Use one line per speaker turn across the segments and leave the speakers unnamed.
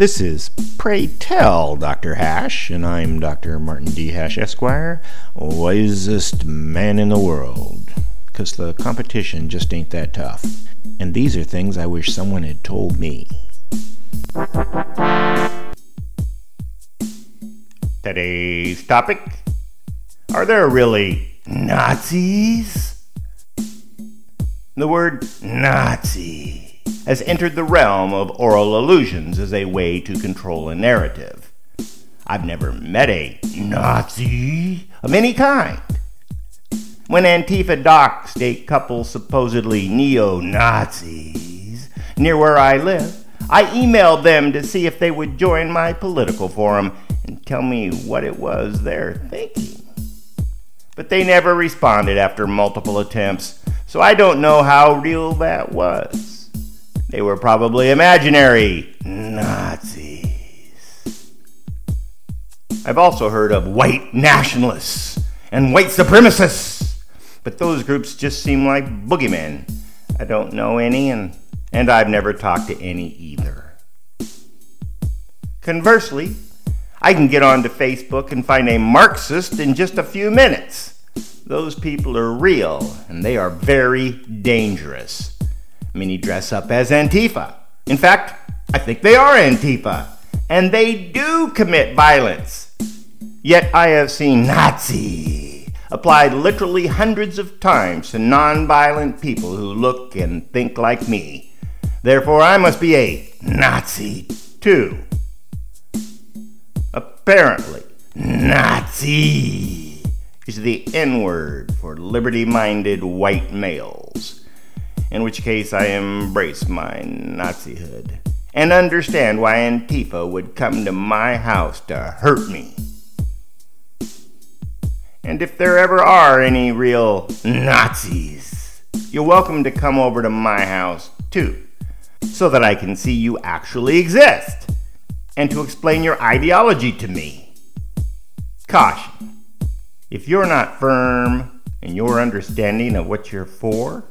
This is Pray Tell Dr. Hash, and I'm Dr. Martin D. Hash, Esquire, wisest man in the world. Because the competition just ain't that tough. And these are things I wish someone had told me. Today's topic Are there really Nazis? The word Nazi has entered the realm of oral allusions as a way to control a narrative. I've never met a Nazi of any kind. When Antifa doxed a couple supposedly neo Nazis near where I live, I emailed them to see if they would join my political forum and tell me what it was they're thinking. But they never responded after multiple attempts, so I don't know how real that was. They were probably imaginary Nazis. I've also heard of white nationalists and white supremacists, but those groups just seem like boogeymen. I don't know any, and, and I've never talked to any either. Conversely, I can get onto Facebook and find a Marxist in just a few minutes. Those people are real, and they are very dangerous. Many dress up as Antifa. In fact, I think they are Antifa, and they do commit violence. Yet I have seen Nazi applied literally hundreds of times to nonviolent people who look and think like me. Therefore, I must be a Nazi too. Apparently, Nazi is the N word for liberty minded white males, in which case I embrace my Nazihood and understand why Antifa would come to my house to hurt me. And if there ever are any real Nazis, you're welcome to come over to my house too, so that I can see you actually exist and to explain your ideology to me. Caution if you're not firm in your understanding of what you're for,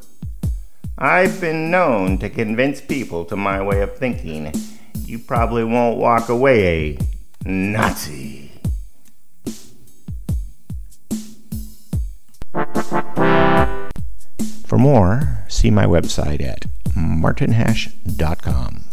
I've been known to convince people to my way of thinking. You probably won't walk away a Nazi. For more, see my website at martinhash.com.